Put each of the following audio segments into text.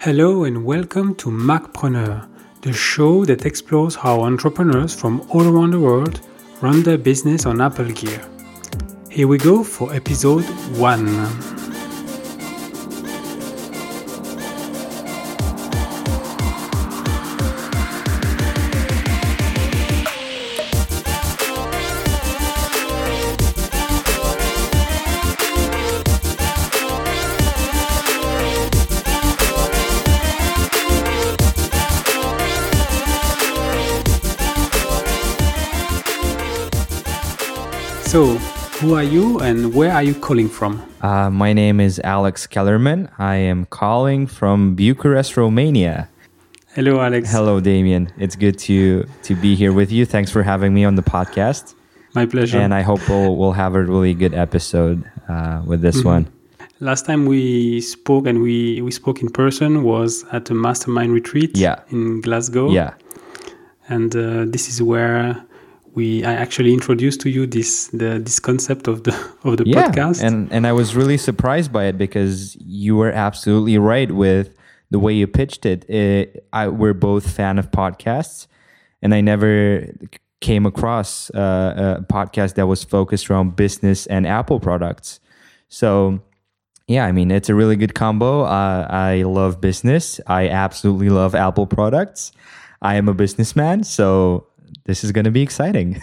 Hello and welcome to Macpreneur, the show that explores how entrepreneurs from all around the world run their business on Apple Gear. Here we go for episode 1. Are you and where are you calling from? Uh, my name is Alex Kelerman. I am calling from Bucharest, Romania. Hello, Alex. Hello, Damien. It's good to to be here with you. Thanks for having me on the podcast. My pleasure. And I hope we'll, we'll have a really good episode uh, with this mm-hmm. one. Last time we spoke and we, we spoke in person was at a mastermind retreat yeah. in Glasgow. Yeah. And uh, this is where we I actually introduced to you this the this concept of the of the yeah, podcast. And and I was really surprised by it because you were absolutely right with the way you pitched it. it I we're both fan of podcasts, and I never came across uh, a podcast that was focused around business and Apple products. So yeah, I mean, it's a really good combo. Uh, I love business. I absolutely love Apple products. I am a businessman, so this is going to be exciting.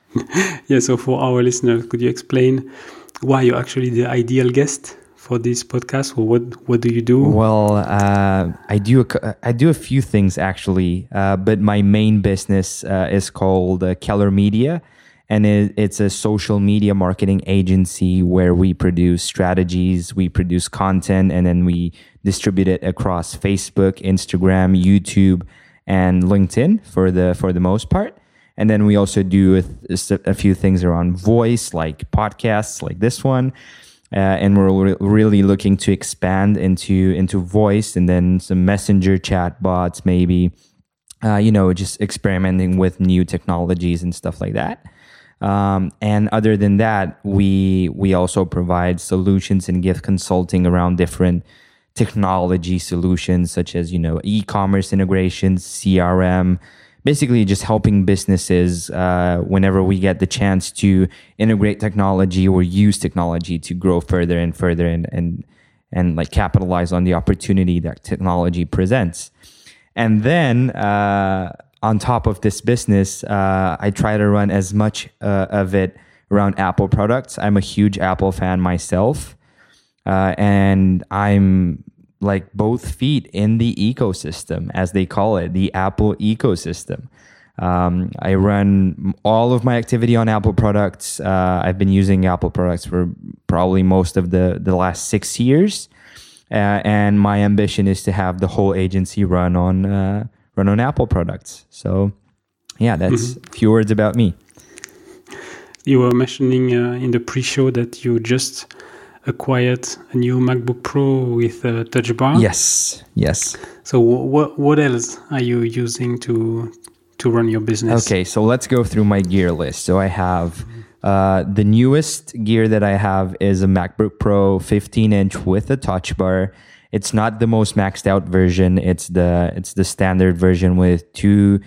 yeah, so for our listeners, could you explain why you're actually the ideal guest for this podcast? Or what what do you do? Well, uh, I do a, I do a few things actually, uh, but my main business uh, is called uh, Keller Media, and it, it's a social media marketing agency where we produce strategies, we produce content, and then we distribute it across Facebook, Instagram, YouTube and LinkedIn for the for the most part. And then we also do a, a few things around voice, like podcasts, like this one. Uh, and we're re- really looking to expand into into voice, and then some messenger chat bots, maybe. Uh, you know, just experimenting with new technologies and stuff like that. Um, and other than that, we we also provide solutions and give consulting around different technology solutions such as you know e-commerce integrations crm basically just helping businesses uh, whenever we get the chance to integrate technology or use technology to grow further and further and and and like capitalize on the opportunity that technology presents. And then uh, on top of this business uh, i try to run as much uh, of it around apple products. I'm a huge apple fan myself uh, and I'm like both feet in the ecosystem, as they call it, the Apple ecosystem. Um, I run all of my activity on Apple products. Uh, I've been using Apple products for probably most of the, the last six years. Uh, and my ambition is to have the whole agency run on uh, run on Apple products. So, yeah, that's mm-hmm. a few words about me. You were mentioning uh, in the pre-show that you just acquired a new MacBook Pro with a touch bar. Yes, yes. So what what else are you using to to run your business? Okay, so let's go through my gear list. So I have uh, the newest gear that I have is a MacBook Pro 15 inch with a touch bar. It's not the most maxed out version. It's the it's the standard version with two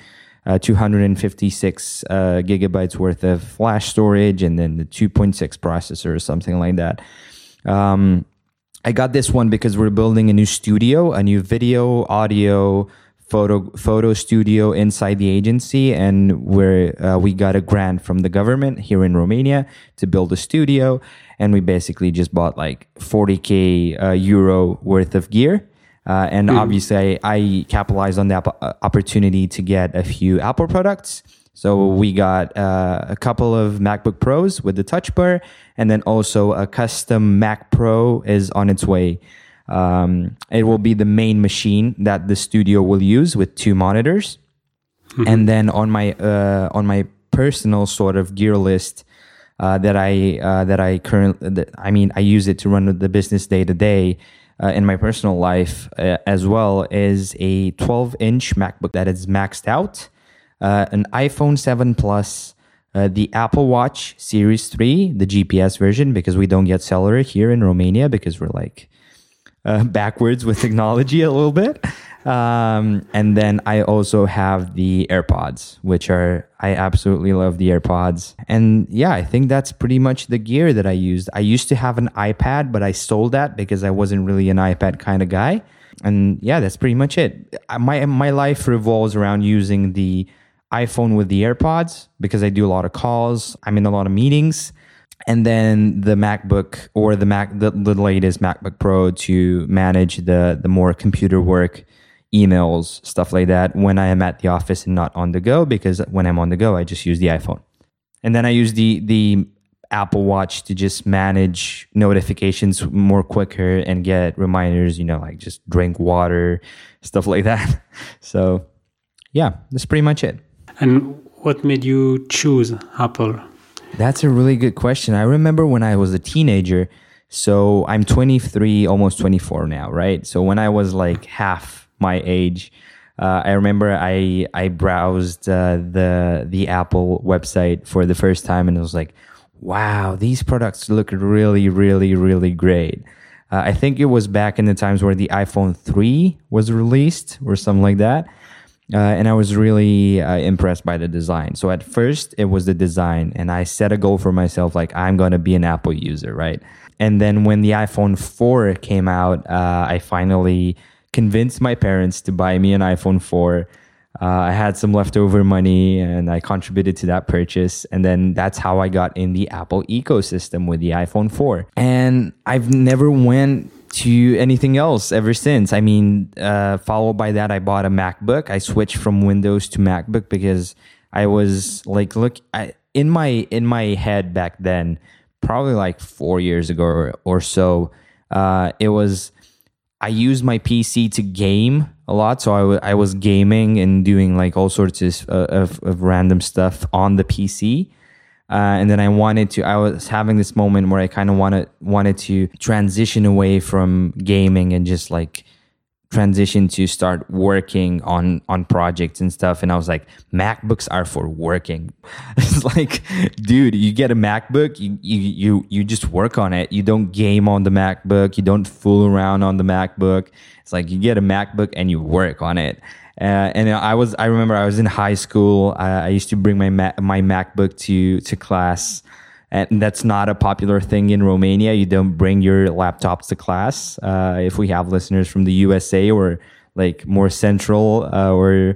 uh, 256 uh, gigabytes worth of flash storage and then the 2.6 processor or something like that. Um, I got this one because we're building a new studio, a new video, audio, photo photo studio inside the agency, and where uh, we got a grant from the government here in Romania to build a studio, and we basically just bought like 40k uh, euro worth of gear. Uh, and mm. obviously, I, I capitalized on that uh, opportunity to get a few Apple products so we got uh, a couple of MacBook Pros with the Touch Bar, and then also a custom Mac Pro is on its way. Um, it will be the main machine that the studio will use with two monitors, mm-hmm. and then on my uh, on my personal sort of gear list uh, that I uh, that I currently I mean I use it to run the business day to day. Uh, in my personal life uh, as well is a 12 inch MacBook that is maxed out uh, an iPhone 7 Plus, uh, the Apple Watch Series 3, the GPS version, because we don't get cellular here in Romania because we're like uh, backwards with technology a little bit. Um, and then I also have the AirPods, which are, I absolutely love the AirPods. And yeah, I think that's pretty much the gear that I used. I used to have an iPad, but I sold that because I wasn't really an iPad kind of guy. And yeah, that's pretty much it. My, my life revolves around using the iPhone with the AirPods because I do a lot of calls, I'm in a lot of meetings and then the MacBook or the Mac the, the latest MacBook Pro to manage the the more computer work emails, stuff like that when I am at the office and not on the go because when I'm on the go, I just use the iPhone. And then I use the the Apple Watch to just manage notifications more quicker and get reminders, you know, like just drink water, stuff like that. So, yeah, that's pretty much it. And what made you choose Apple? That's a really good question. I remember when I was a teenager, so I'm 23, almost 24 now, right? So when I was like half my age. Uh, I remember I I browsed uh, the the Apple website for the first time and it was like, wow, these products look really really really great. Uh, I think it was back in the times where the iPhone 3 was released or something like that. Uh, and I was really uh, impressed by the design. So at first, it was the design, and I set a goal for myself like, I'm going to be an Apple user, right? And then when the iPhone 4 came out, uh, I finally convinced my parents to buy me an iPhone 4. Uh, I had some leftover money and I contributed to that purchase. And then that's how I got in the Apple ecosystem with the iPhone 4. And I've never went to anything else ever since. I mean, uh, followed by that, I bought a MacBook. I switched from Windows to MacBook because I was like, look, I, in my in my head back then, probably like four years ago or, or so, uh, it was I used my PC to game a lot. So I, w- I was gaming and doing like all sorts of, of, of random stuff on the PC. Uh, and then I wanted to, I was having this moment where I kind of wanted, wanted to transition away from gaming and just like transition to start working on on projects and stuff. And i was like macbooks are for working. It's like dude you get a macbook you, you you you just work on it. You don't game on the macbook. You don't fool around on the macbook. It's like you get a macbook and you work on it uh, and I was, I remember I was in high school. I, I used to bring my Ma- my MacBook to to class, and that's not a popular thing in Romania. You don't bring your laptops to class. Uh, if we have listeners from the USA or like more central uh, or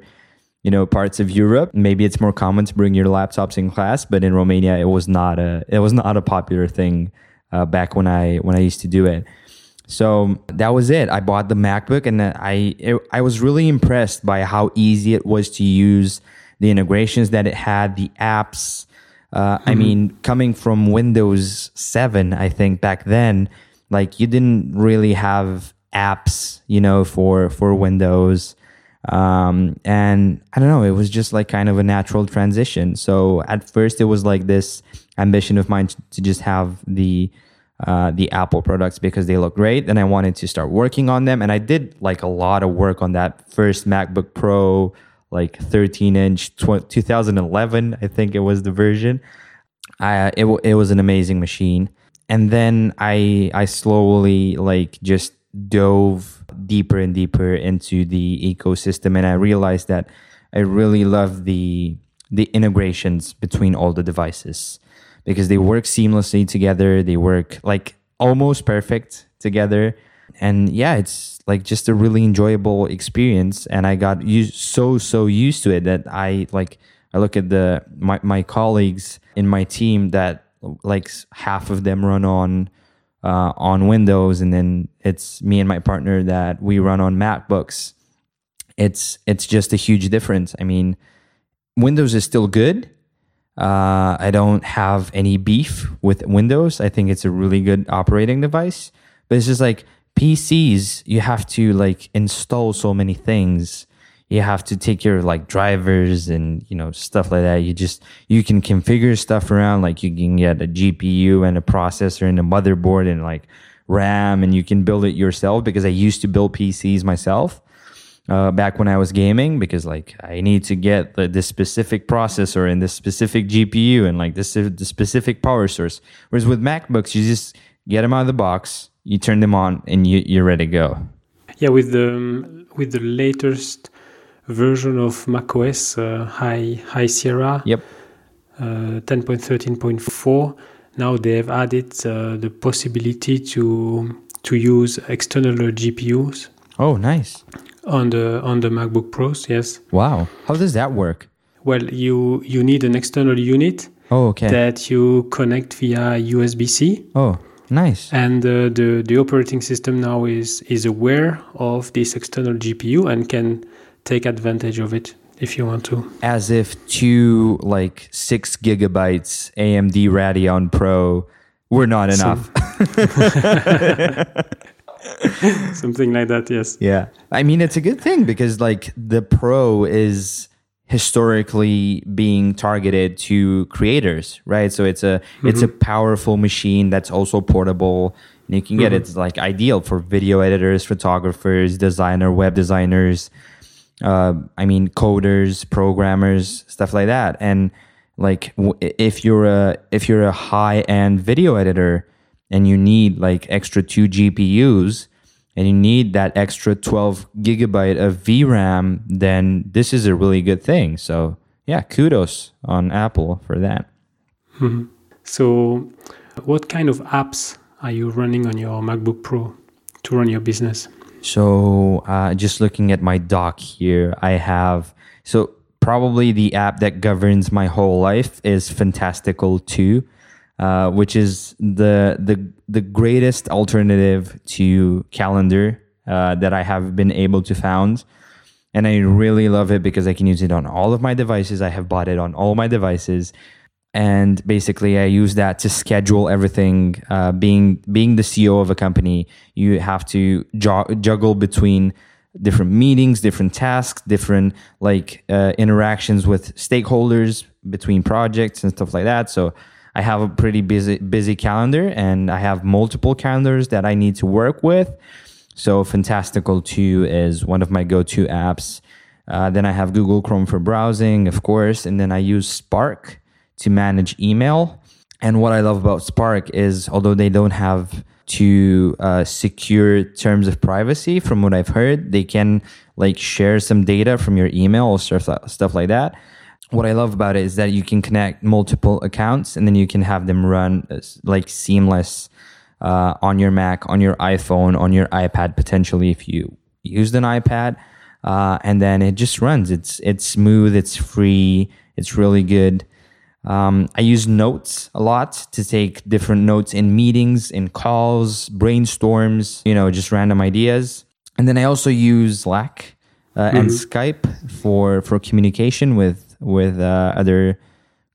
you know parts of Europe, maybe it's more common to bring your laptops in class. But in Romania, it was not a it was not a popular thing uh, back when I when I used to do it. So that was it. I bought the MacBook, and I it, I was really impressed by how easy it was to use, the integrations that it had, the apps uh, mm-hmm. I mean, coming from Windows 7, I think back then, like you didn't really have apps, you know, for for Windows. Um, and I don't know, it was just like kind of a natural transition. So at first, it was like this ambition of mine to just have the uh, the Apple products because they look great, and I wanted to start working on them. And I did like a lot of work on that first MacBook Pro like 13 inch 2011 i think it was the version. It, it was an amazing machine. And then i i slowly like just dove deeper and deeper into the ecosystem. And i realized that i really love the the integrations between all the devices because they work seamlessly together. They work like almost perfect together. And yeah it's like just a really enjoyable experience. And i got used so so used to it that i like i look at the my, my colleagues in my team that like half of them run on uh, on windows. And then it's me and my partner that we run on macbooks. It's it's just a huge difference. I mean windows is still good uh, i don't have any beef with windows i think it's a really good operating device but it's just like PCs, you have to like install so many things. You have to take your like drivers and you know stuff like that. You just you can configure stuff around like you can get a GPU and a processor and a motherboard and like RAM and you can build it yourself because I used to build PCs myself. Uh, back when I was gaming because like I need to get the, this specific processor and this specific GPU and like this the specific power source. Whereas with MacBooks, you just get them out of the box, you turn them on, and you, you're ready to go. Yeah, with the with the latest version of macOS uh, High High Sierra. Yep. Uh, 10.13.4. Now they have added uh, the possibility to to use external GPUs Oh, nice. On the on the MacBook Pros. Yes. Wow. How does that work? Well, you you need an external unit Oh, okay. that you connect via USB-C, oh, nice. and uh, the the operating system now is is aware of this external GPU and can take advantage of it if you want to. As if two like six gigabytes AMD Radeon Pro were not enough. Something like that. Yes. Yeah. I mean, it's a good thing because like the Pro is historically being targeted to creators, right? So it's a it's a powerful machine that's also portable. And you can get it's like ideal for video editors, photographers, designer, web designers, uh, I mean coders, programmers, stuff like that. And like w- if you're a if you're a high end video editor and you need like extra two GPUs and you need that extra 12 gigabyte of VRAM, then this is a really good thing. So yeah, kudos on Apple for that. So, what kind of apps are you running on your MacBook Pro to run your business? So uh, just looking at my dock here, I have so probably the app that governs my whole life is Fantastical Two, uh, which is the the the greatest alternative to calendar uh, that I have been able to found. And I really love it because I can use it on all of my devices. I have bought it on all my devices and basically i use that to schedule everything uh, being being the ceo of a company you have to juggle between different meetings different tasks different like uh, interactions with stakeholders between projects and stuff like that so i have a pretty busy busy calendar and i have multiple calendars that i need to work with so fantastical 2 is one of my go-to apps uh, then i have google chrome for browsing of course and then i use spark to manage email. And what I love about Spark is, although they don't have to uh, secure terms of privacy, from what I've heard, they can like share some data from your email or stuff stuff like that. What I love about it is that you can connect multiple accounts and then you can have them run as, like seamless uh, on your Mac, on your iPhone, on your iPad, potentially if you used an iPad. Uh, and then it just runs. It's it's smooth. It's free. It's really good. Um, I use notes a lot to take different notes in meetings, in calls, brainstorms, you know, just random ideas. And then I also use Slack uh, and Skype for for communication with with uh, other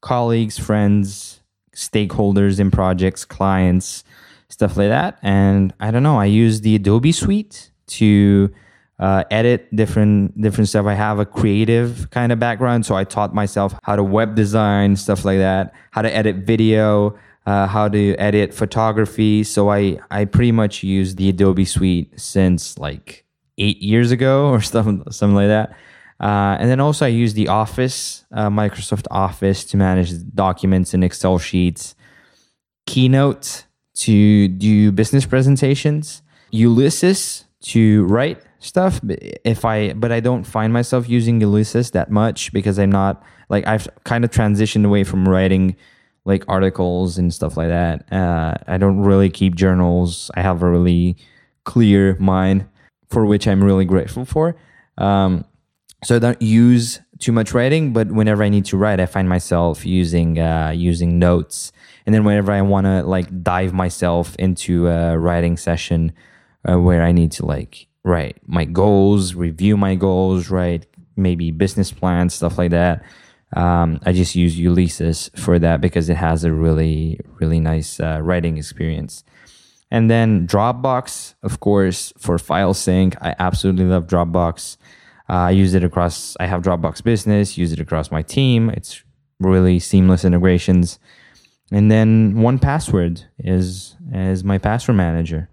colleagues, friends, stakeholders in projects, clients, stuff like that. And I don't know, I use the Adobe Suite to uh, edit different different stuff. I have a creative kind of background, so I taught myself how to web design stuff like that, how to edit video, uh, how to edit photography. So I I pretty much use the Adobe Suite since like eight years ago or something something like that. Uh, and then also I use the Office, uh, Microsoft Office, to manage documents and Excel sheets. Keynote to do business presentations. Ulysses to write stuff if i but i don't find myself using ulysses that much because i'm not like i've kind of transitioned away from writing like articles and stuff like that uh, i don't really keep journals i have a really clear mind for which i'm really grateful for um, so i don't use too much writing but whenever i need to write i find myself using uh, using notes and then whenever i want to like dive myself into a writing session uh, where i need to like write my goals, review my goals, write maybe business plans, stuff like that. Um, I just use Ulysses for that because it has a really, really nice uh, writing experience. And then Dropbox, of course, for file sync. I absolutely love Dropbox. Uh, I use it across, I have Dropbox Business, use it across my team. It's really seamless integrations. And then 1Password is is my password manager.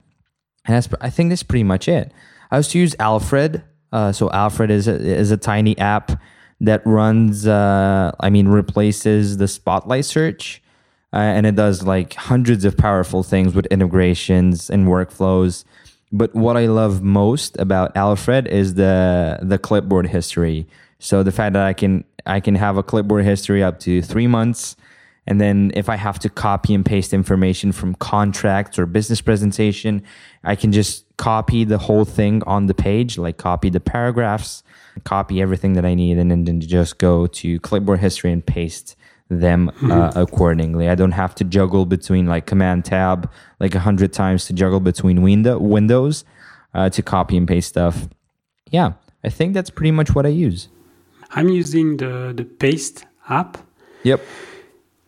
And that's I think that's pretty much it. I used to use Alfred. Uh, so Alfred is a, is a tiny app that runs. Uh, I mean, replaces the Spotlight search. uh, and it does like hundreds of powerful things with integrations and workflows. But what I love most about Alfred is the the clipboard history. So the fact that I can I can have a clipboard history up to three months, and then if I have to copy and paste information from contracts or business presentation, I can just copy the whole thing on the page, like copy the paragraphs, copy everything that I need, and then just go to clipboard history and paste them uh, mm-hmm. accordingly. I don't have to juggle between like command tab like a hundred times to juggle between window windows uh, to copy and paste stuff. Yeah, I think that's pretty much what I use. I'm using the the Paste app. Yep.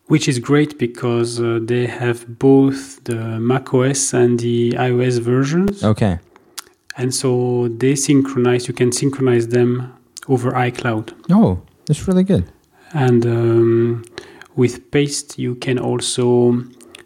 Which is great because uh, they have both the macOS and the iOS versions. Okay. And so they synchronize. You can synchronize them over iCloud. Oh, that's really good. And um, with Paste, you can also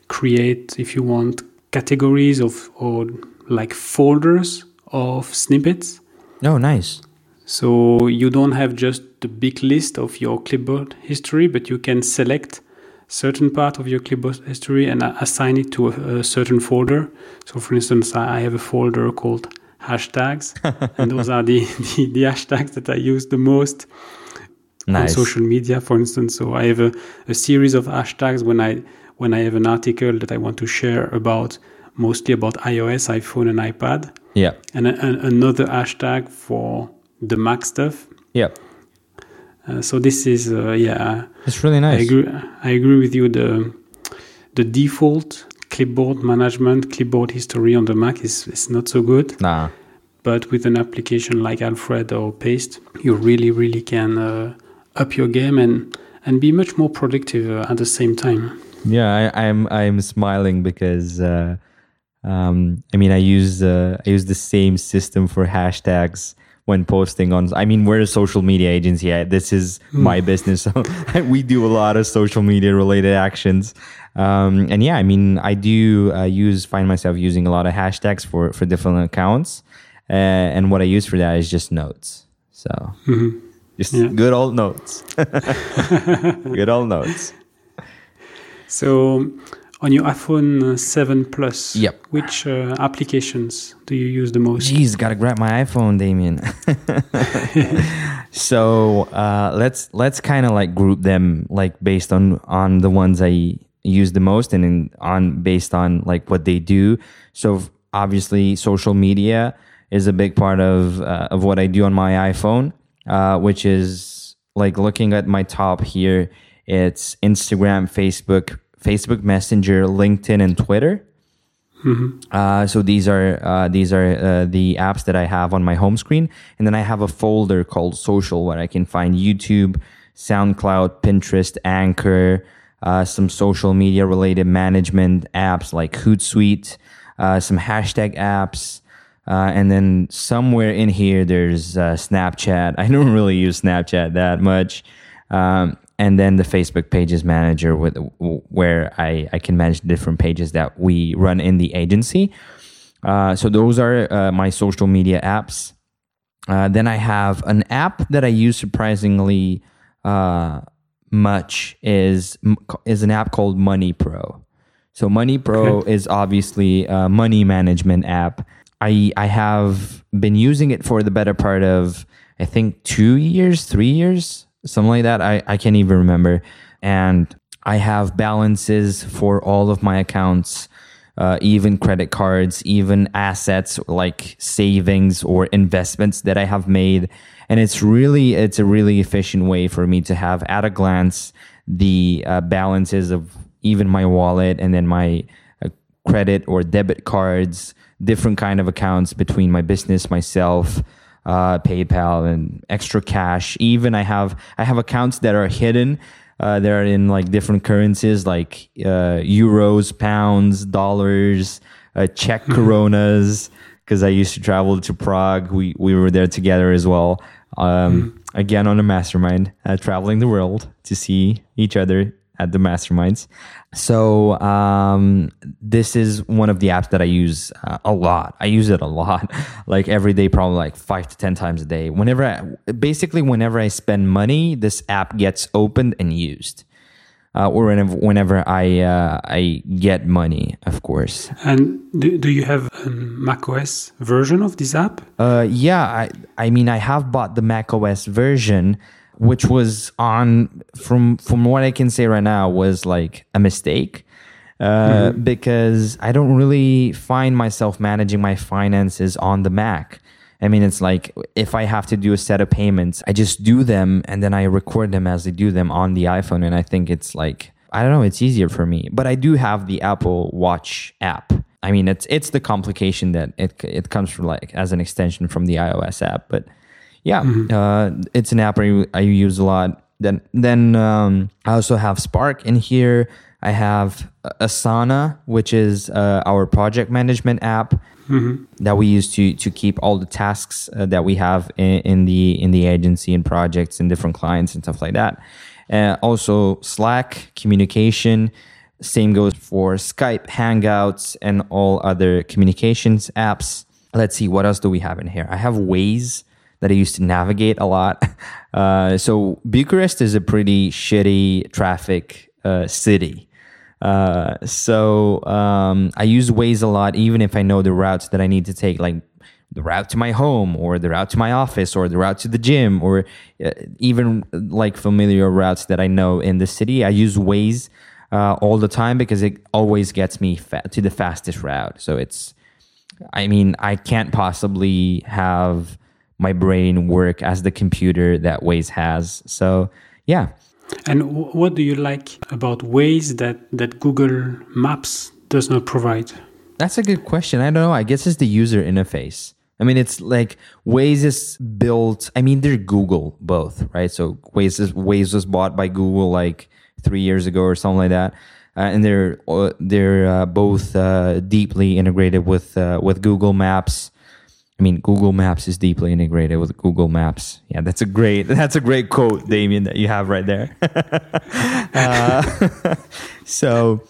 create, if you want, categories of or like folders of snippets. Oh, nice. So you don't have just the big list of your clipboard history, but you can select certain part of your clipboard history and assign it to a, a certain folder. So, for instance, I have a folder called hashtags, and those are the, the, the hashtags that I use the most nice. on social media, for instance. So I have a, a series of hashtags when I when I have an article that I want to share about mostly about iOS, iPhone, and iPad. Yeah. And a, a, another hashtag for the Mac stuff. Yeah. Uh, so this is uh, yeah. It's really nice. I agree. I agree with you. The the default clipboard management, clipboard history on the Mac is is not so good. Nah. But with an application like Alfred or Paste, you really really can. Uh, up your game and and be much more productive uh, at the same time. Yeah, I, am I'm, I'm smiling because uh, um, I mean I use uh, I use the same system for hashtags when posting on. I mean we're a social media agency. I, this is mm. my business, so we do a lot of social media related actions. Um, and yeah, I mean I do uh, use find myself using a lot of hashtags for for different accounts, uh, and what I use for that is just notes. So. Mm-hmm. Just yeah. good old notes. good old notes. So, on your iPhone 7 Plus, yep. which uh, applications do you use the most? Jeez, gotta grab my iPhone, Damien. so uh, let's let's kind of like group them like based on on the ones I use the most and in, on based on like what they do. So obviously, social media is a big part of uh, of what I do on my iPhone uh, which is like looking at my top here. It's Instagram, Facebook, Facebook Messenger, LinkedIn, and Twitter. Mm-hmm. Uh, so these are uh, these are uh, the apps that I have on my home screen, and then I have a folder called Social where I can find YouTube, SoundCloud, Pinterest, Anchor, uh, some social media related management apps like Hootsuite, uh, some hashtag apps, uh, and then somewhere in here, there's uh, Snapchat. I don't really use Snapchat that much. Um, and then the Facebook Pages Manager, with where I, I can manage different pages that we run in the agency. Uh, so those are uh, my social media apps. Uh, then I have an app that I use surprisingly uh, much is is an app called Money Pro. So Money Pro okay. is obviously a money management app I I have been using it for the better part of I think two years, three years, something like that. I, I can't even remember. And I have balances for all of my accounts, uh, even credit cards, even assets like savings or investments that I have made. And it's really it's a really efficient way for me to have at a glance the uh, balances of even my wallet and then my uh, credit or debit cards different kind of accounts between my business, myself, uh, PayPal, and extra cash. Even I have I have accounts that are hidden. Uh, they're in like different currencies, like uh, euros, pounds, dollars, uh, Czech mm-hmm. coronas. Because I used to travel to Prague, we we were there together as well. Um, mm. Again, on a mastermind, uh, traveling the world to see each other at the masterminds. So um, this is one of the apps that I use uh, a lot. I use it a lot, like every day, probably like five to ten times a day. Whenever, I, basically, whenever I spend money, this app gets opened and used. uh, or whenever, whenever I uh, I get money, of course. And do, do you have a Mac OS version of this app? Uh, yeah, I I mean I have bought the Mac OS version, which was on from from what I can say right now was like a mistake. Uh, because I don't really find myself managing my finances on the Mac. I mean, it's like if I have to do a set of payments, I just do them and then I record them as I do them on the iPhone. And I think it's like, I don't know, it's easier for me. But I do have the Apple Watch app. I mean, it's it's the complication that it it comes from like as an extension from the iOS app. But yeah, uh, it's an app I, I use a lot. Then then um, I also have Spark in here. I have Asana, which is uh, our project management app that we use to to keep all the tasks uh, that we have in, in the in the agency and projects and different clients and stuff like that. Uh, also, Slack communication. Same goes for Skype, Hangouts, and all other communications apps. Let's see what else do we have in here. I have Waze that I used to navigate a lot. Uh, so Bucharest is a pretty shitty traffic uh, city. Uh, so um, I use Waze a lot, even if I know the routes that I need to take, like the route to my home, or the route to my office, or the route to the gym, or uh, even like familiar routes that I know in the city. I use Waze uh, all the time because it always gets me fa- to the fastest route. So it's, I mean, I can't possibly have my brain work as the computer that Waze has. So yeah. And w- what do you like about Waze that, that Google Maps does not provide? That's a good question. I don't know. I guess it's the user interface. I mean, it's like Waze is built. I mean, they're Google both, right? So Waze is Waze was bought by Google like three years ago or something like that, uh, and they're uh, they're uh, both uh, deeply integrated with uh, with Google Maps. I mean, Google Maps is deeply integrated with Google Maps. Yeah, that's a great that's a great quote, Damien, that you have right there. Uh, so.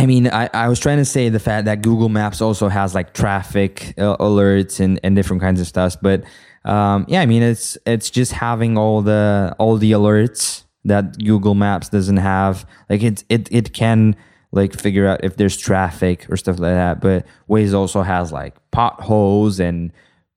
I mean, I, I was trying to say the fact that Google Maps also has like traffic uh, alerts and, and different kinds of stuff, but um, yeah, I mean, it's it's just having all the all the alerts that Google Maps doesn't have. Like it it it can like figure out if there's traffic or stuff like that, but Waze also has like potholes and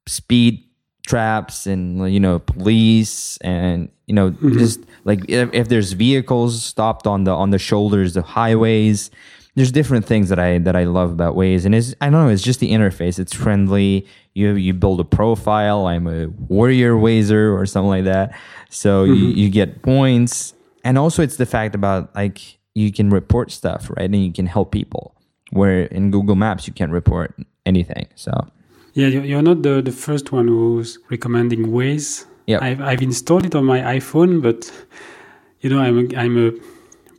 speed traps and you know police and you know mm-hmm. just like if, if there's vehicles stopped on the on the shoulders of highways there's different things that I that I love about Waze, and is I don't know, it's just the interface. It's friendly. You you build a profile. I'm a warrior Wazer or something like that. So you, mm-hmm. you get points, and also it's the fact about like you can report stuff, right, and you can help people. Where in Google Maps you can't report anything. So Yeah, you- you're not the, the first one who's recommending Waze. Yep. I've, I've installed it on my iPhone, but you know, I'm a, I'm a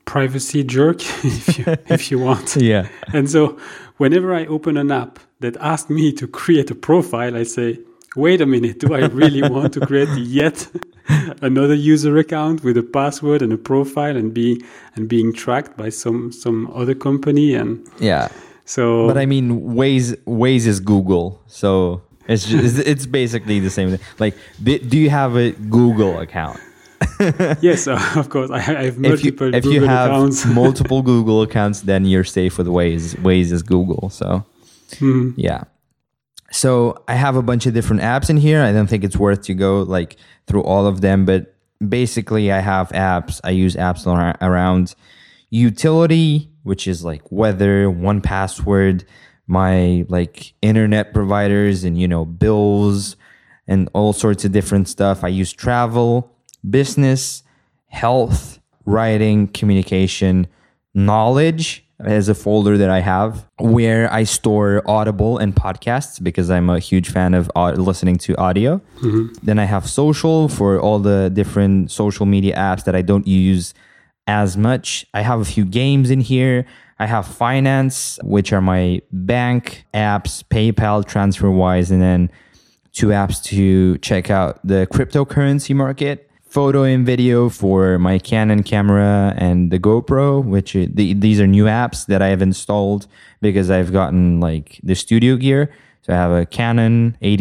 privacy jerk, if you, if you want. yeah, And so whenever I open an app that asks me to create a profile, I say, wait a minute, do I really want to create yet another user account with a password and a profile and be and being tracked by some some other company? And yeah. so But I mean, Waze Waze is Google, so it's just, it's basically the same thing. Like, do you have a Google account? yes, uh, of course, I, I have if you multiple if Google you have accounts. multiple Google accounts, then you're safe with Waze. Waze is Google, so Hmm. yeah. So I have a bunch of different apps in here. I don't think it's worth to go like through all of them, but basically I have apps. I use apps around utility, which is like weather, 1Password, my like internet providers and you know bills and all sorts of different stuff. I use travel, business, health, writing, communication, knowledge as a folder that I have where I store Audible and podcasts because I'm a huge fan of au- listening to audio. Mm-hmm. Then I have social for all the different social media apps that I don't use as much. I have a few games in here. I have finance, which are my bank apps, PayPal, TransferWise, and then two apps to check out the cryptocurrency market photo and video for my canon camera and the gopro which the, these are new apps that i have installed because i've gotten like the studio gear so i have a canon add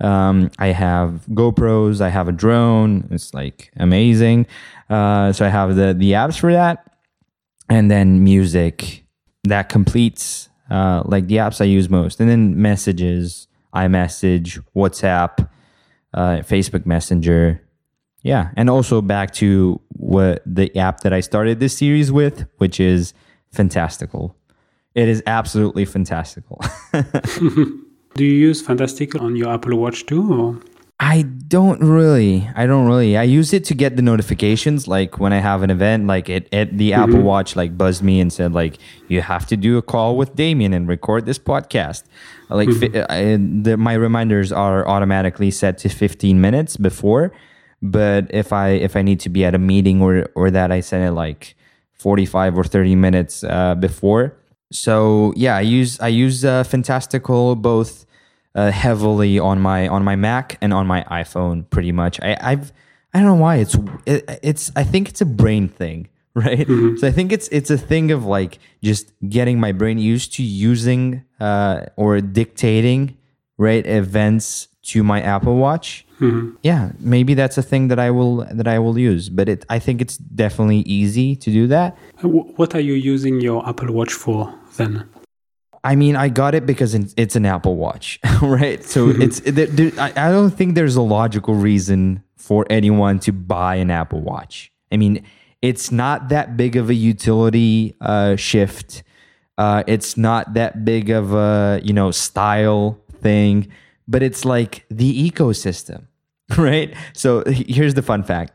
Um, I have GoPros. I have a drone. It's like amazing. Uh, so I have the the apps for that, and then music that completes uh, like the apps I use most, and then messages, iMessage, WhatsApp, uh, Facebook Messenger. Yeah, and also back to what the app that I started this series with, which is Fantastical. It is absolutely fantastical. Do you use Fantastical on your Apple Watch too? Or? I don't really. I don't really. I use it to get the notifications. Like when I have an event, like it, it the mm-hmm. Apple Watch like buzzed me and said like you have to do a call with Damien and record this podcast. Like mm-hmm. I, the, my reminders are automatically set to 15 minutes before, but if I if I need to be at a meeting or or that, I send it like 45 or 30 minutes uh, before. So yeah, I use I use uh, Fantastical both uh, heavily on my on my Mac and on my iPhone. Pretty much, I, I've I don't know why it's it, it's I think it's a brain thing, right? Mm-hmm. So I think it's it's a thing of like just getting my brain used to using uh, or dictating right events to my Apple Watch. Mm-hmm. Yeah, maybe that's a thing that I will that I will use. But it, I think it's definitely easy to do that. What are you using your Apple Watch for then? I mean, I got it because it's an Apple Watch, right? So mm-hmm. it's I don't think there's a logical reason for anyone to buy an Apple Watch. I mean, it's not that big of a utility uh, shift. Uh, it's not that big of a you know style thing but it's like the ecosystem, right? So here's the fun fact: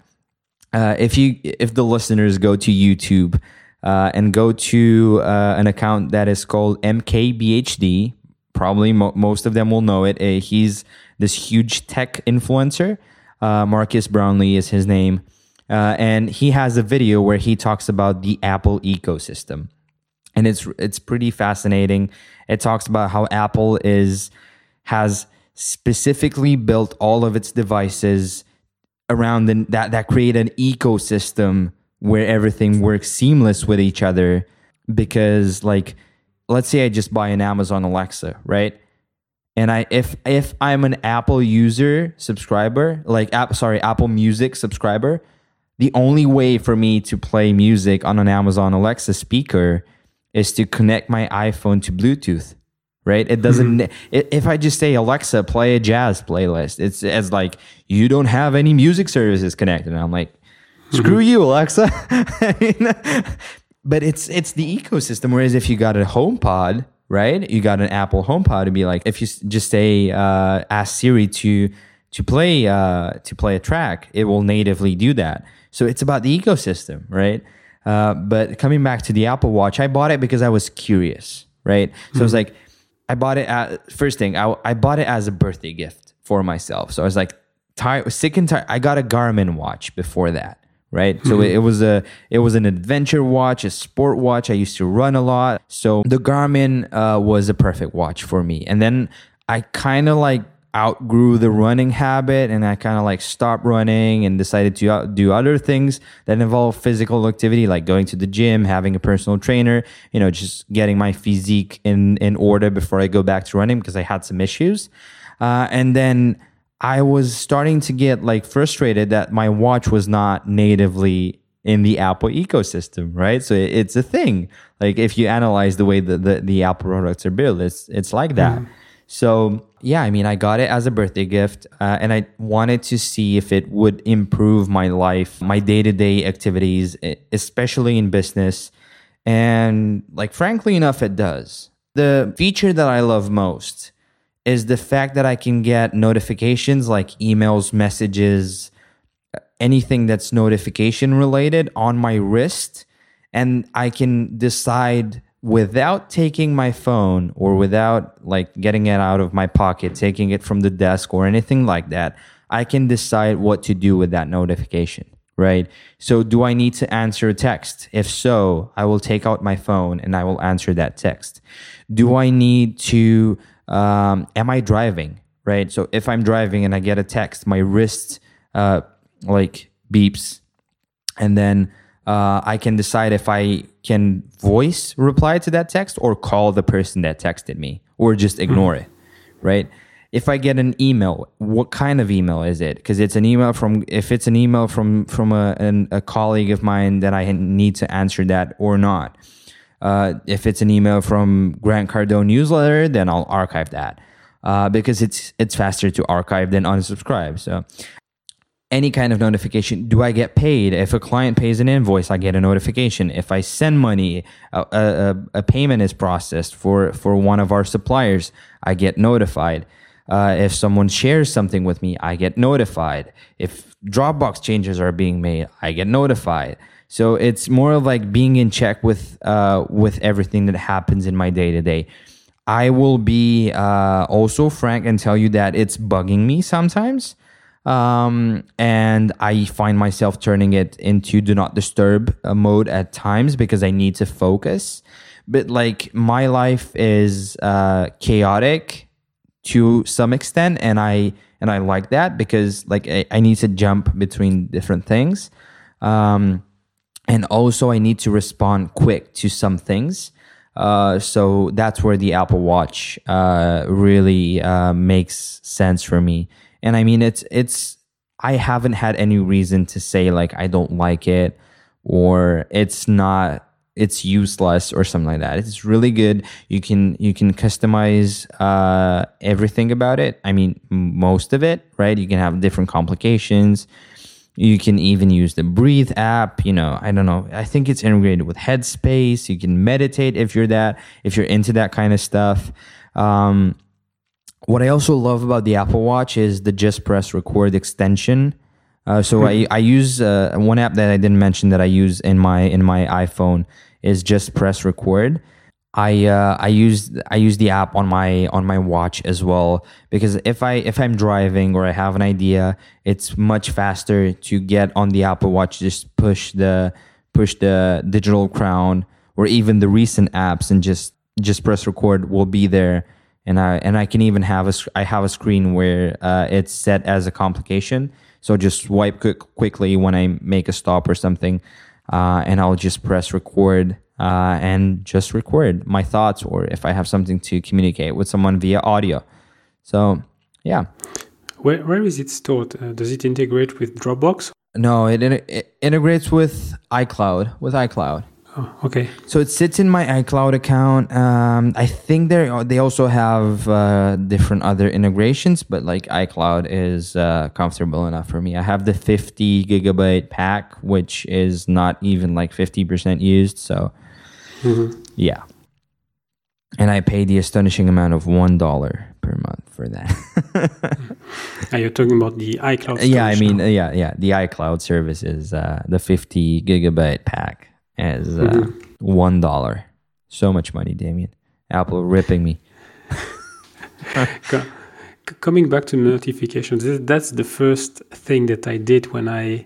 uh, if you if the listeners go to YouTube uh, and go to uh, an account that is called MKBHD, probably mo- most of them will know it. Uh, he's this huge tech influencer. Uh, Marques Brownlee is his name. Uh, and he has a video where he talks about the Apple ecosystem, and it's it's pretty fascinating. It talks about how Apple is has specifically built all of its devices around the, that that create an ecosystem where everything works seamless with each other because like let's say I just buy an Amazon Alexa, right? And I if if I'm an Apple user subscriber, like app sorry, Apple Music subscriber, the only way for me to play music on an Amazon Alexa speaker is to connect my iPhone to Bluetooth right? It doesn't. Mm-hmm. If I just say Alexa, play a jazz playlist, it's as like you don't have any music services connected. And I'm like, screw mm-hmm. you, Alexa. but it's it's the ecosystem. Whereas if you got a HomePod, right? You got an Apple home HomePod to be like, if you just say uh, ask Siri to to play uh, to play a track, it will natively do that. So it's about the ecosystem, right? Uh, but coming back to the Apple Watch, I bought it because I was curious, right? So mm-hmm. I was like, I bought it at first thing. I, I bought it as a birthday gift for myself. So I was like tired, sick and tired. I got a Garmin watch before that, right? Mm-hmm. So it, it, was a it was an adventure watch, a sport watch. I used to run a lot, so the Garmin uh, was a perfect watch for me. And then I kind of like outgrew the running habit and I kind of like stopped running and decided to do other things that involve physical activity like going to the gym, having a personal trainer, you know, just getting my physique in in order before I go back to running because I had some issues. Uh, and then I was starting to get like frustrated that my watch was not natively in the Apple ecosystem, right? So it's a thing. Like if you analyze the way that the, the Apple products are built, it's it's like that. Mm. So yeah, I mean, I got it as a birthday gift, uh, and I wanted to see if it would improve my life, my day to day activities, especially in business. And like, frankly enough, it does. The feature that I love most is the fact that I can get notifications like emails, messages, anything that's notification related on my wrist, and I can decide without taking my phone or without like getting it out of my pocket, taking it from the desk or anything like that, I can decide what to do with that notification, right? So, do I need to answer a text? If so, I will take out my phone and I will answer that text. Do I need to, um, am I driving, right? So, if I'm driving and I get a text, my wrist uh, like beeps and then uh, I can decide if I can voice reply to that text or call the person that texted me or just ignore mm-hmm. it, right? if I get an email, what kind of email is it? Because it's an email from if it's an email from from a an, a colleague of mine, then I need to answer that or not. Uh, if it's an email from Grant Cardone newsletter, then I'll archive that uh, because it's it's faster to archive than unsubscribe. So any kind of notification. Do I get paid? If a client pays an invoice, I get a notification. If I send money, a, a, a payment is processed for for one of our suppliers, I get notified. Uh, if someone shares something with me, I get notified. If Dropbox changes are being made, I get notified. So it's more of like being in check with uh, with everything that happens in my day to day. I will be uh, also frank and tell you that it's bugging me sometimes. Um, and I find myself turning it into do not disturb uh, mode at times because I need to focus. But like my life is uh, chaotic to some extent and i and i like that because like i, I need to jump between different things. Um, and also i need to respond quick to some things. Uh, so that's where the apple watch uh, really uh, makes sense for me and i mean it's it's i haven't had any reason to say like i don't like it or it's not it's useless or something like that. It's really good. You can you can customize uh, everything about it. I mean, most of it, right? You can have different complications. You can even use the Breathe app. You know, I don't know. I think it's integrated with Headspace. You can meditate if you're that if you're into that kind of stuff. Um, what I also love about the Apple Watch is the Just Press Record extension. Uh, so. I, I use uh, one app that I didn't mention that I use in my in my iPhone is just press record. I uh, I use I use the app on my on my watch as well because if I if I'm driving or I have an idea, it's much faster to get on the Apple Watch just push the push the digital crown or even the recent apps and just just press record will be there and I and I can even have a I have a screen where uh, it's set as a complication so just swipe quick, quickly when I make a stop or something, uh, and I'll just press record uh, and just record my thoughts or if I have something to communicate with someone via audio. So, yeah. Where, where is it stored? Uh, does it integrate with Dropbox? No, it, it integrates with iCloud. With iCloud. Oh, okay. So it sits in my iCloud account. Um, I think they they also have uh, different other integrations, but like iCloud is uh, comfortable enough for me. I have the 50 gigabyte pack, which is not even like 50% used. So mm-hmm. yeah, and I pay the astonishing amount of one dollar per month for that. Are you talking about the iCloud? Yeah, I mean, yeah, yeah. The iCloud service is uh, the 50 gigabyte pack as uh, mm-hmm. one dollar. So much money, Damien. Apple ripping me. Coming back to notifications, that's the first thing that I did when I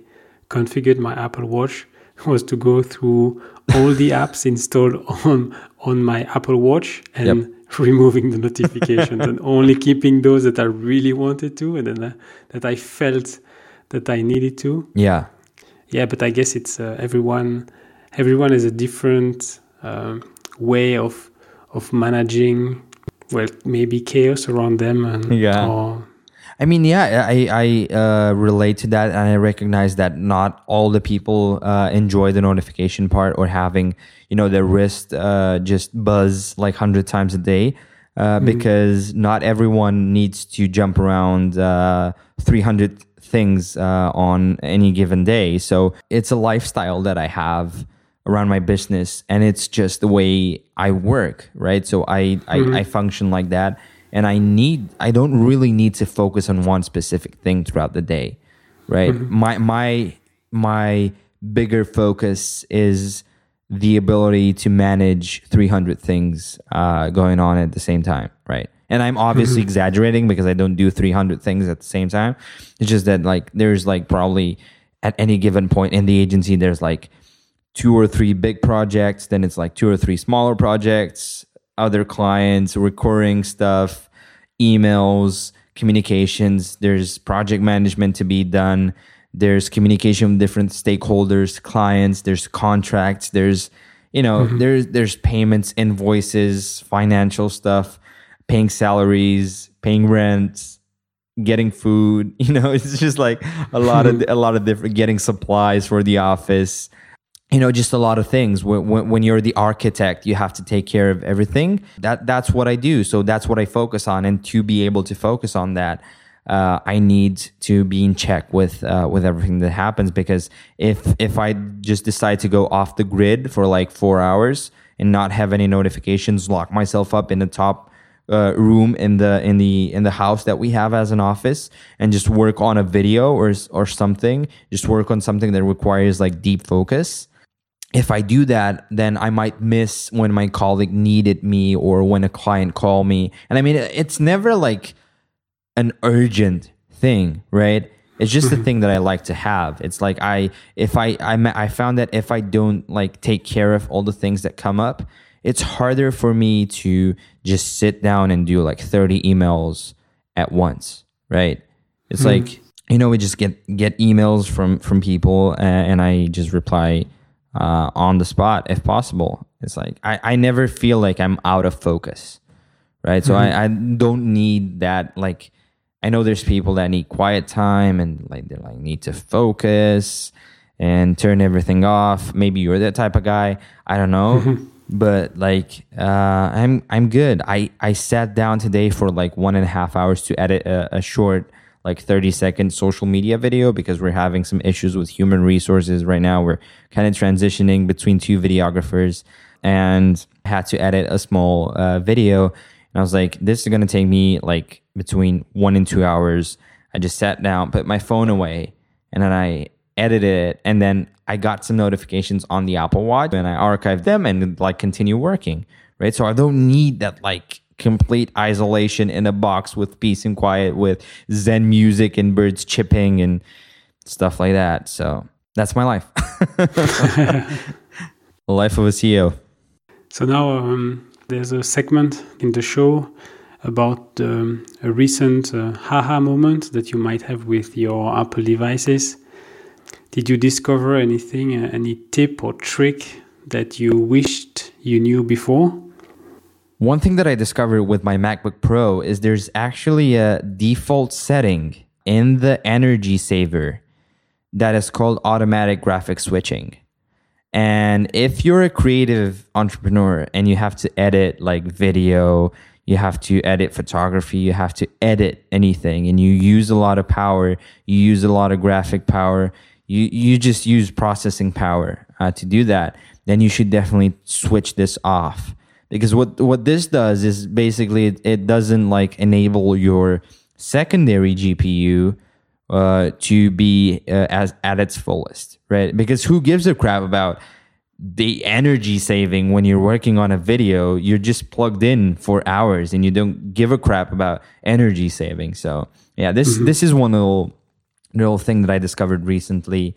configured my Apple Watch was to go through all the apps installed on on my Apple Watch and yep. removing the notifications and only keeping those that I really wanted to and then uh, that I felt that I needed to. Yeah. Yeah, but I guess it's uh, everyone everyone has a different um, way of of managing well maybe chaos around them and yeah or, I mean, yeah, I I uh, relate to that, and I recognize that not all the people uh, enjoy the notification part or having you know their wrist uh, just buzz like hundred times a day, uh, mm-hmm. because not everyone needs to jump around uh, three hundred things uh, on any given day. So it's a lifestyle that I have around my business and it's just the way I work, right? So I, mm-hmm. I, I function like that and I need I don't really need to focus on one specific thing throughout the day, right? Mm-hmm. My my my bigger focus is the ability to manage 300 things uh, going on at the same time, right? And I'm obviously mm-hmm. exaggerating because I don't do 300 things at the same time. It's just that like there's like probably at any given point in the agency there's like two or three big projects, then it's like two or three smaller projects, other clients, recurring stuff, emails, communications. There's project management to be done. There's communication with different stakeholders, clients. There's contracts. There's you know mm-hmm. there's there's payments, invoices, financial stuff, paying salaries, paying rents, getting food. You know, it's just like a lot of a lot of different getting supplies for the office. You know, just a lot of things. When, when, when you're the architect, you have to take care of everything. That that's what I do. So that's what I focus on. And to be able to focus on that, uh, I need to be in check with uh, with everything that happens because if if I just decide to go off the grid for like four hours and not have any notifications, lock myself up in the top uh, room in the in the in the house that we have as an office, and just work on a video or or something, just work on something that requires like deep focus. If I do that, then I might miss when my colleague needed me or when a client called me. And I mean, it's never like an urgent thing, right? It's just a thing that I like to have. It's like I if I I I found that if I don't like take care of all the things that come up, it's harder for me to just sit down and do like 30 emails at once, right? It's mm. like you know we just get get emails from from people and, and I just reply uh, on the spot if possible. It's like I I never feel like I'm out of focus, right? So mm-hmm. I I don't need that like I know there's people that need quiet time and like they like need to focus and turn everything off. Maybe you're that type of guy. I don't know. but like uh, I'm I'm good. I, I sat down today for like one and a half hours to edit a, a short like 30 second social media video because we're having some issues with human resources right now. We're kind of transitioning between two videographers and had to edit a small uh, video and I was like, this is going to take me like between one and two hours. I just sat down, put my phone away, and then I edited it. And then I got some notifications on the Apple Watch and I archived them and like continue working. Right. So I don't need that like complete isolation in a box with peace and quiet with Zen music and birds chipping and stuff like that. So that's my life. life of a CEO. So now um, there's a segment in the show about um, a recent uh, haha moment that you might have with your Apple devices. Did you discover anything, uh, any tip or trick that you wished you knew before? One thing that I discovered with my MacBook Pro is there's actually a default setting in the energy saver that is called automatic graphic switching. And if you're a creative entrepreneur and you have to edit like video, you have to edit photography, you have to edit anything, and you use a lot of power, you use a lot of graphic power, you, you just use processing power uh, to do that, then you should definitely switch this off. Because what, what this does is basically it, it doesn't like enable your secondary GPU uh, to be uh, as at its fullest, right? Because who gives a crap about the energy saving when you're working on a video? You're just plugged in for hours, and you don't give a crap about energy saving. So yeah, this mm-hmm. this is one little little thing that I discovered recently.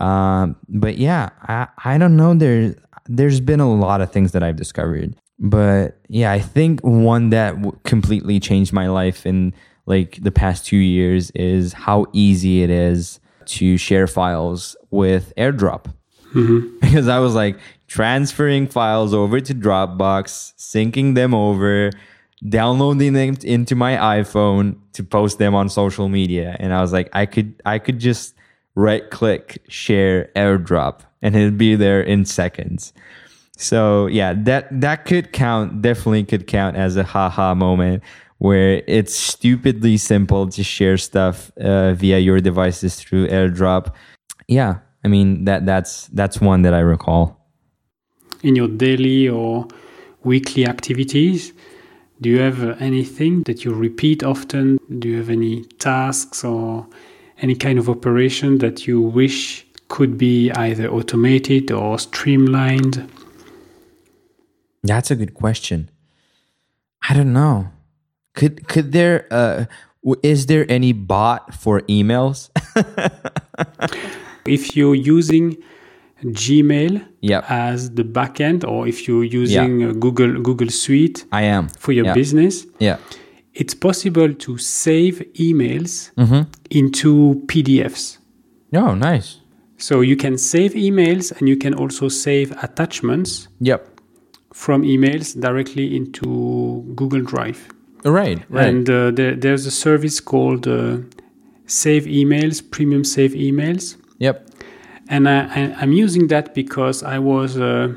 Um, but yeah, I I don't know. There's there's been a lot of things that I've discovered, but yeah, I think one that w- completely changed my life in like the past two years is how easy it is to share files with AirDrop. Mm-hmm. Because I was like transferring files over to Dropbox, syncing them over, downloading them into my iPhone to post them on social media. And I was like, I could I could just right click share AirDrop and it'd be there in seconds. So yeah, that that could count, definitely could count as a haha moment where it's stupidly simple to share stuff uh, via your devices through AirDrop. Yeah, I mean that that's that's one that I recall. In your daily or weekly activities, do you have anything that you repeat often? Do you have any tasks or any kind of operation that you wish could be either automated or streamlined? That's a good question. I don't know. Could could there uh is there any bot for emails? if you're using Gmail yep. as the backend, or if you're using yep. Google Google Suite, I am for your business. Yeah, it's possible to save emails mm-hmm. into PDFs. Oh, nice! So you can save emails, and you can also save attachments. Yep. From emails directly into Google Drive. Right, right. and uh, there, there's a service called uh, Save Emails, Premium Save Emails, yep. and I, I'm using that because I was uh,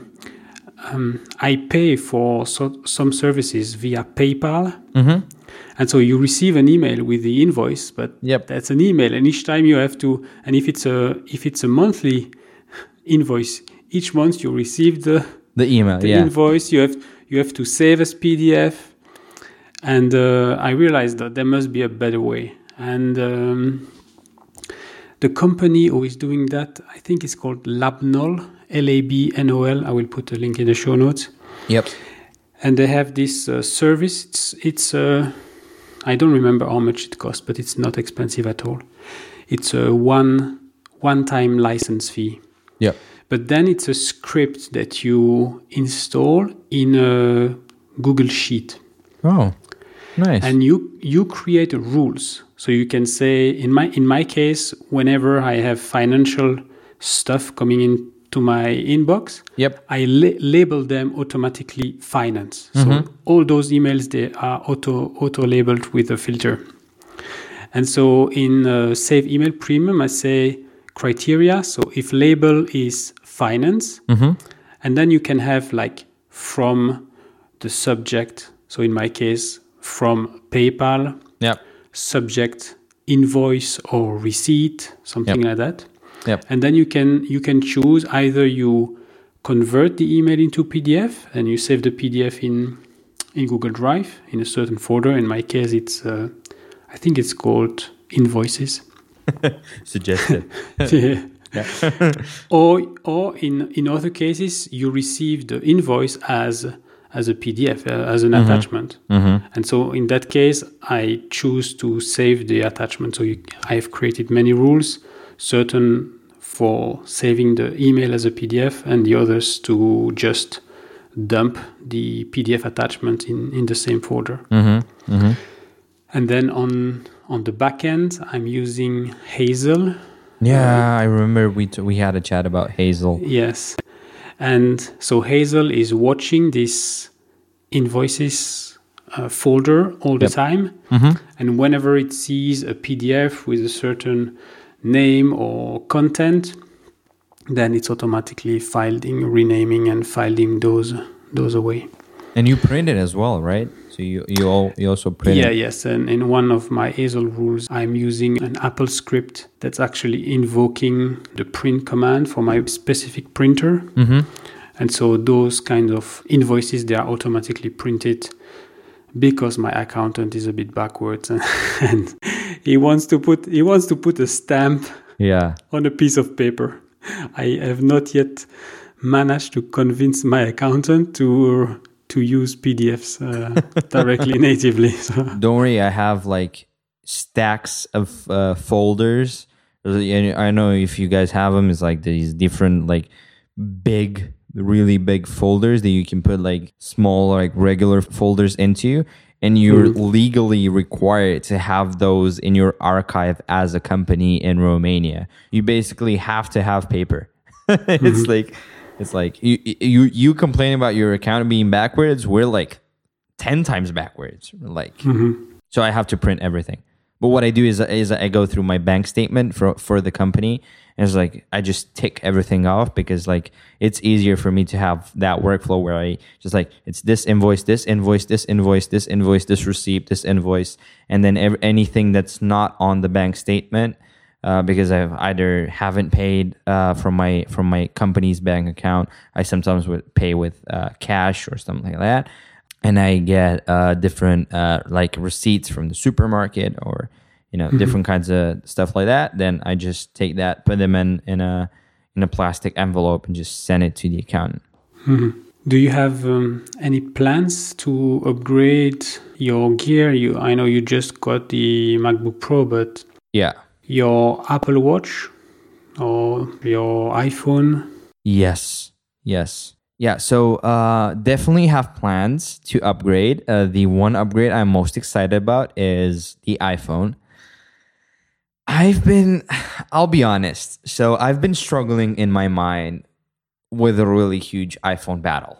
um, I pay for so, some services via PayPal, Mm-hmm. and so you receive an email with the invoice, but Yep. that's an email, and each time you have to, and if it's a if it's a monthly invoice, each month you receive the The email. the yeah. invoice you have you have to save as pdf and uh, i realized that there must be a better way and um, the company who is doing that i think it's called labnol l-a-b-n-o-l i will put a link in the show notes Yep. and they have this uh, service it's it's uh, i don't remember how much it costs but it's not expensive at all it's a one one time license fee Yep. But then it's a script that you install in a Google Sheet, Oh, nice. and you you create rules. So you can say, in my in my case, whenever I have financial stuff coming into my inbox, yep. I la- label them automatically finance. So all those emails they are auto auto labeled with a filter. And so in uh, Save Email Premium, I say criteria. So if label is finance, and then you can have like from the subject. So in my case, from PayPal, Yep. subject invoice or receipt, something Yep. like that Yep. and then you can you can choose either you convert the email into pdf and you save the pdf in in google drive in a certain folder in my case it's uh, i think it's called invoices Suggested. yeah. or or in in other cases you receive the invoice as as a pdf uh, as an mm-hmm. attachment. Mm-hmm. And so in that case i choose to save the attachment. So you, i've created many rules certain for saving the email as a pdf and the others to just dump the pdf attachment in in the same folder. Mm-hmm. And then on on the back end i'm using hazel yeah, I remember we t- we had a chat about Hazel. Yes. And so Hazel is watching this invoices uh, folder all the Yep. time. And whenever it sees a PDF with a certain name or content, then it's automatically filing, renaming, and filing those those away. And you print it as well, right? So you you all you also print Yeah, it. yes. And in one of my Hazel rules, I'm using an Apple script that's actually invoking the print command for my specific printer. Mm-hmm. And so those kind of invoices, they are automatically printed because my accountant is a bit backwards and, and he wants to put he wants to put a stamp Yeah. on a piece of paper. I have not yet managed to convince my accountant to to use PDFs uh, directly natively. So. Don't worry, I have like stacks of uh, folders. I know if you guys have them, it's like these different like big, really big folders that you can put like small like regular folders into, and you're legally required to have those in your archive as a company in Romania. You basically have to have paper. it's like it's like you you you complain about your account being backwards. We're like ten times backwards. Like mm-hmm. so, I have to print everything. But what I do is is I go through my bank statement for for the company, and it's like I just tick everything off because like it's easier for me to have that workflow where I just like it's this invoice, this invoice, this invoice, this invoice, this receipt, this invoice, and then ev- anything that's not on the bank statement uh, because I've either haven't paid uh, from my from my company's bank account. I sometimes would pay with uh, cash or something like that, and I get uh, different uh, like receipts from the supermarket or you know different kinds of stuff like that. Then I just take that, put them in in a in a plastic envelope, and just send it to the accountant. Do you have um, any plans to upgrade your gear? You, I know you just got the MacBook Pro, but Yeah. Your Apple Watch or your iPhone? Yes. Yes. Yeah. So uh, definitely have plans to upgrade. Uh, the one upgrade I'm most excited about is the iPhone. I've been, I'll be honest. So I've been struggling in my mind with a really huge iPhone battle.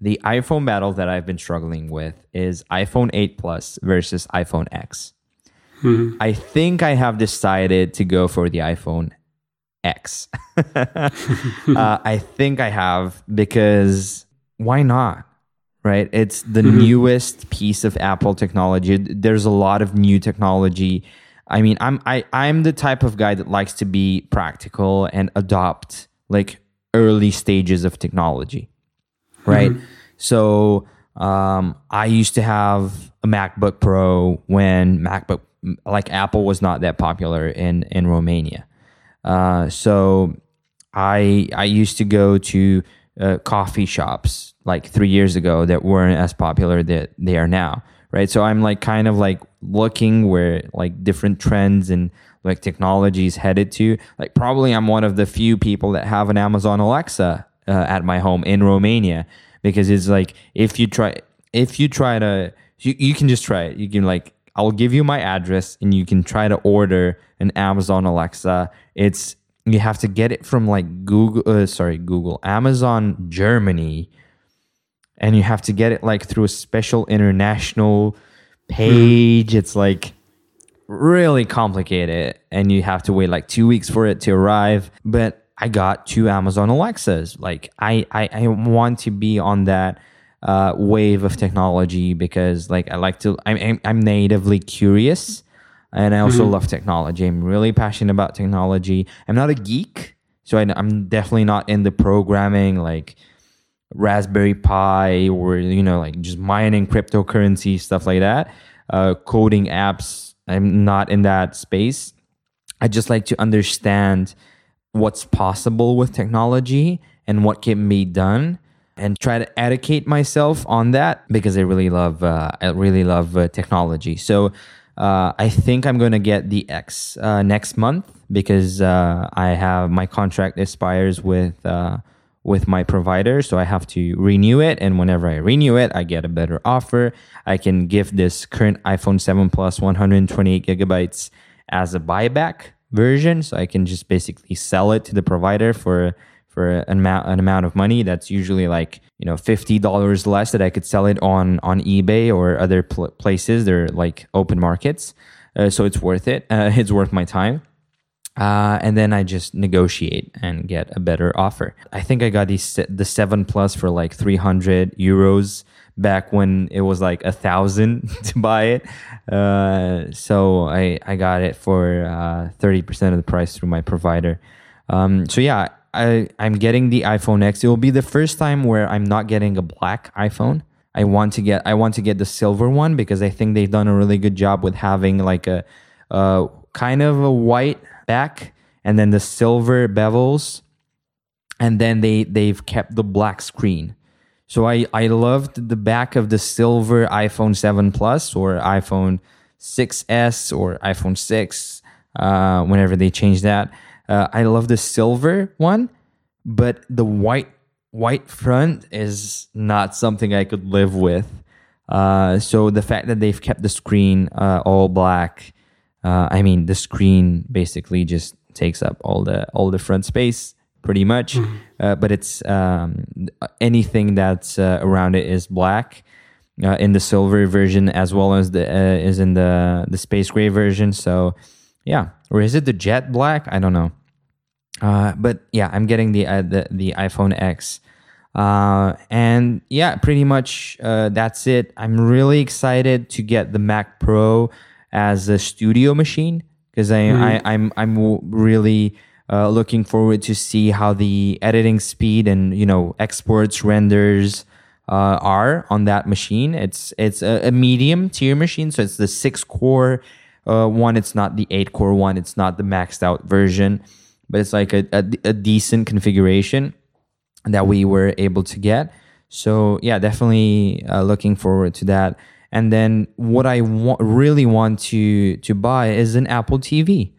the iPhone battle that I've been struggling with is iPhone 8 Plus versus iPhone X. Mhm. I think I have decided to go for the iPhone X. uh, I think I have because why not? Right? It's the newest piece of Apple technology. There's a lot of new technology. I mean, I'm I I'm the type of guy that likes to be practical and adopt like early stages of technology. Right? So, um I used to have a MacBook Pro when MacBook like Apple was not that popular in in Romania. Uh, so I I used to go to uh, coffee shops like three years ago that weren't as popular that they are now, right? So I'm like kind of like looking where like different trends and like technologies headed to. Like probably I'm one of the few people that have an Amazon Alexa uh, at my home in Romania because it's like if you try if you try to you, you can just try it. You can like I'll give you my address and you can try to order an Amazon Alexa. It's you have to get it from like Google uh, sorry, Google, Amazon Germany and you have to get it like through a special international page. It's like really complicated and you have to wait like 2 weeks for it to arrive, but I got two Amazon Alexas. Like I I, I want to be on that uh, wave of technology because like I like to I'm I'm, I'm natively curious and I also love technology. I'm really passionate about technology. I'm not a geek, so I, I'm definitely not into programming like Raspberry Pi or you know like just mining cryptocurrency stuff like that. Uh, coding apps. I'm not in that space. I just like to understand what's possible with technology and what can be done and try to educate myself on that because I really love uh, I really love uh, technology. So uh, I think I'm going to get the X uh, next month because uh, I have my contract expires with uh, with my provider, so I have to renew it. And whenever I renew it, I get a better offer. I can give this current iPhone 7 Plus 128 gigabytes as a buyback version, so I can just basically sell it to the provider for for an amount an amount of money that's usually like you know fifty dollars less that I could sell it on on eBay or other pl- places. They're like open markets, uh, so it's worth it. Uh, it's worth my time. Uh, and then I just negotiate and get a better offer. I think I got these the seven plus for like three hundred euros back when it was like a thousand to buy it. Uh, so I I got it for uh, thirty percent of the price through my provider. Um, so yeah, I I'm getting the iPhone X. It will be the first time where I'm not getting a black iPhone. I want to get I want to get the silver one because I think they've done a really good job with having like a, a kind of a white back and then the silver bevels and then they they've kept the black screen. So I I loved the back of the silver iPhone 7 Plus or iPhone 6s or iPhone 6 uh, whenever they change that. Uh, I love the silver one, but the white white front is not something I could live with. Uh, so the fact that they've kept the screen uh, all black, uh, I mean the screen basically just takes up all the all the front space pretty much, uh, but it's um, anything that's uh, around it is black. Uh, in the silver version as well as the uh, is in the the space gray version. So yeah, or is it the jet black? I don't know. Uh, but yeah, I'm getting the uh, the the iPhone X, uh, and yeah, pretty much uh, that's it. I'm really excited to get the Mac Pro as a studio machine because I, I I'm I'm really uh, looking forward to see how the editing speed and you know exports renders uh, are on that machine. It's it's a, a medium tier machine, so it's the six core uh, one. It's not the eight core one. It's not the maxed out version, but it's like a, a, a decent configuration that we were able to get. So yeah, definitely uh, looking forward to that. And then what I wa- really want to to buy is an Apple TV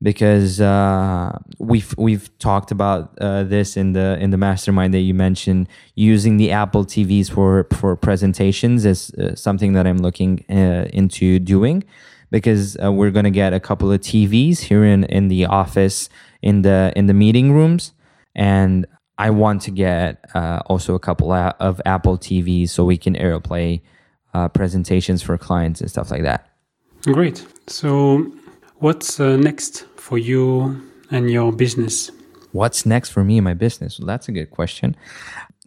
because uh, we've we've talked about uh, this in the in the mastermind that you mentioned using the Apple TVs for for presentations is uh, something that I'm looking uh, into doing because uh, we're going to get a couple of TVs here in in the office in the in the meeting rooms and I want to get uh, also a couple of Apple TVs so we can AirPlay uh, presentations for clients and stuff like that. Great. So, what's uh, next for you and your business? What's next for me and my business? Well, that's a good question.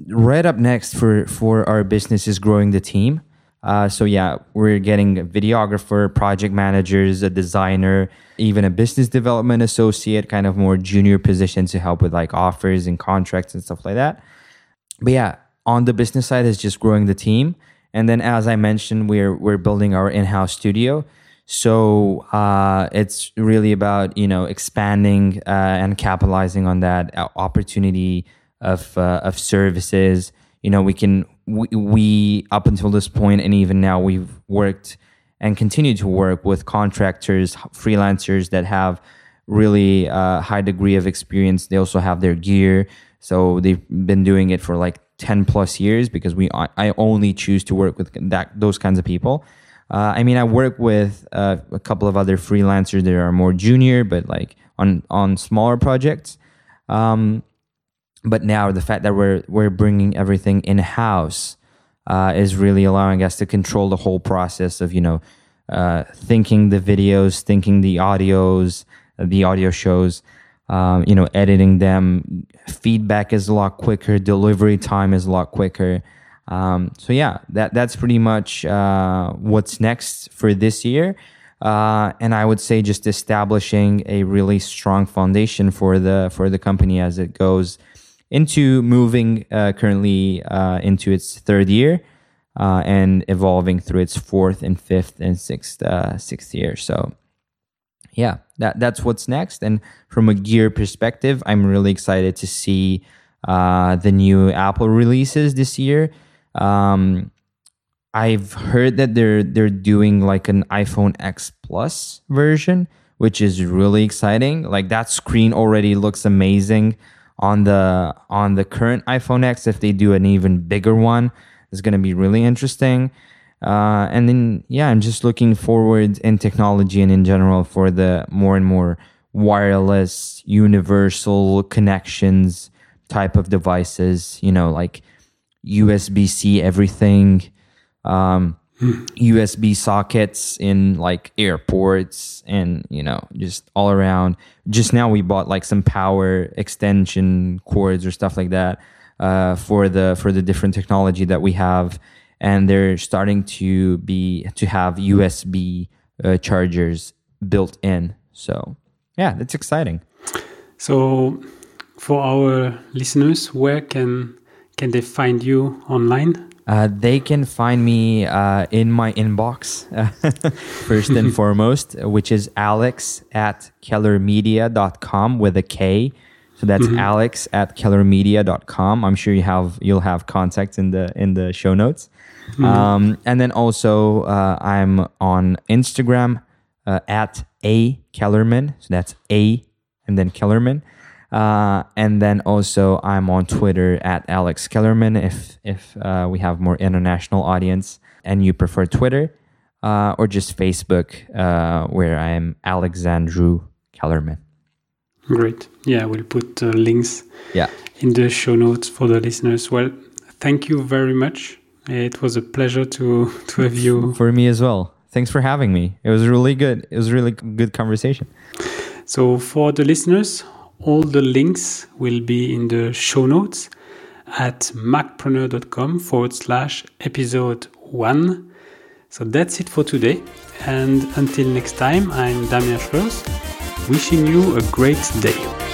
Right up next for for our business is growing the team. Uh, so yeah, we're getting a videographer, project managers, a designer, even a business development associate, kind of more junior position to help with like offers and contracts and stuff like that. But yeah, on the business side is just growing the team, and then as I mentioned, we're we're building our in-house studio. So uh, it's really about you know expanding uh, and capitalizing on that opportunity of uh, of services. You know, we can we, we up until this point and even now we've worked and continue to work with contractors freelancers that have really uh, high degree of experience. They also have their gear. So they've been doing it for like 10 plus years because we i only choose to work with that those kinds of people. Uh, i mean i work with uh, a couple of other freelancers that are more junior but like on on smaller projects. Um, but now the fact that we're we're bringing everything in house uh, is really allowing us to control the whole process of you know uh, thinking the videos, thinking the audios, the audio shows, um, you know, editing them. Feedback is a lot quicker. Delivery time is a lot quicker. Um, so yeah, that that's pretty much uh, what's next for this year. Uh, and I would say just establishing a really strong foundation for the for the company as it goes into moving uh, currently uh, into its third year uh, and evolving through its fourth and fifth and sixth uh, sixth year. So yeah, that that's what's next. And from a gear perspective, I'm really excited to see uh, the new Apple releases this year. Um, I've heard that they're they're doing like an iPhone X Plus version, which is really exciting. Like that screen already looks amazing on the on the current iPhone X if they do an even bigger one is going to be really interesting. Uh, and then yeah, I'm just looking forward in technology and in general for the more and more wireless universal connections type of devices. You know, like USB C everything. Um, USB sockets in like airports and you know just all around. Just now we bought like some power extension cords or stuff like that uh, for the for the different technology that we have, and they're starting to be to have USB uh, chargers built in. So yeah, that's exciting. So for our listeners, where can can they find you online? Uh, they can find me uh, in my inbox, first and foremost, which is alex at kellermedia.com with a K. So that's mm-hmm. alex at kellermedia.com. I'm sure you have you'll have contacts in the in the show notes. Mm-hmm. Um, and then also uh, I'm on Instagram uh, at a Kelerman. So that's a and then Kelerman. Uh, and then also I'm on Twitter at Alex Kelerman if if uh, we have more international audience and you prefer Twitter uh, or just Facebook uh, where I'm Alexandru Kelerman. Great. Yeah, we'll put uh, links yeah. in the show notes for the listeners. Well, thank you very much. It was a pleasure to to have you. For me as well. Thanks for having me. It was really good. It was really good conversation. So for the listeners, all the links will be in the show notes at macpreneur.com forward slash episode one. So that's it for today. And until next time, I'm Damien Schreurs, wishing you a great day.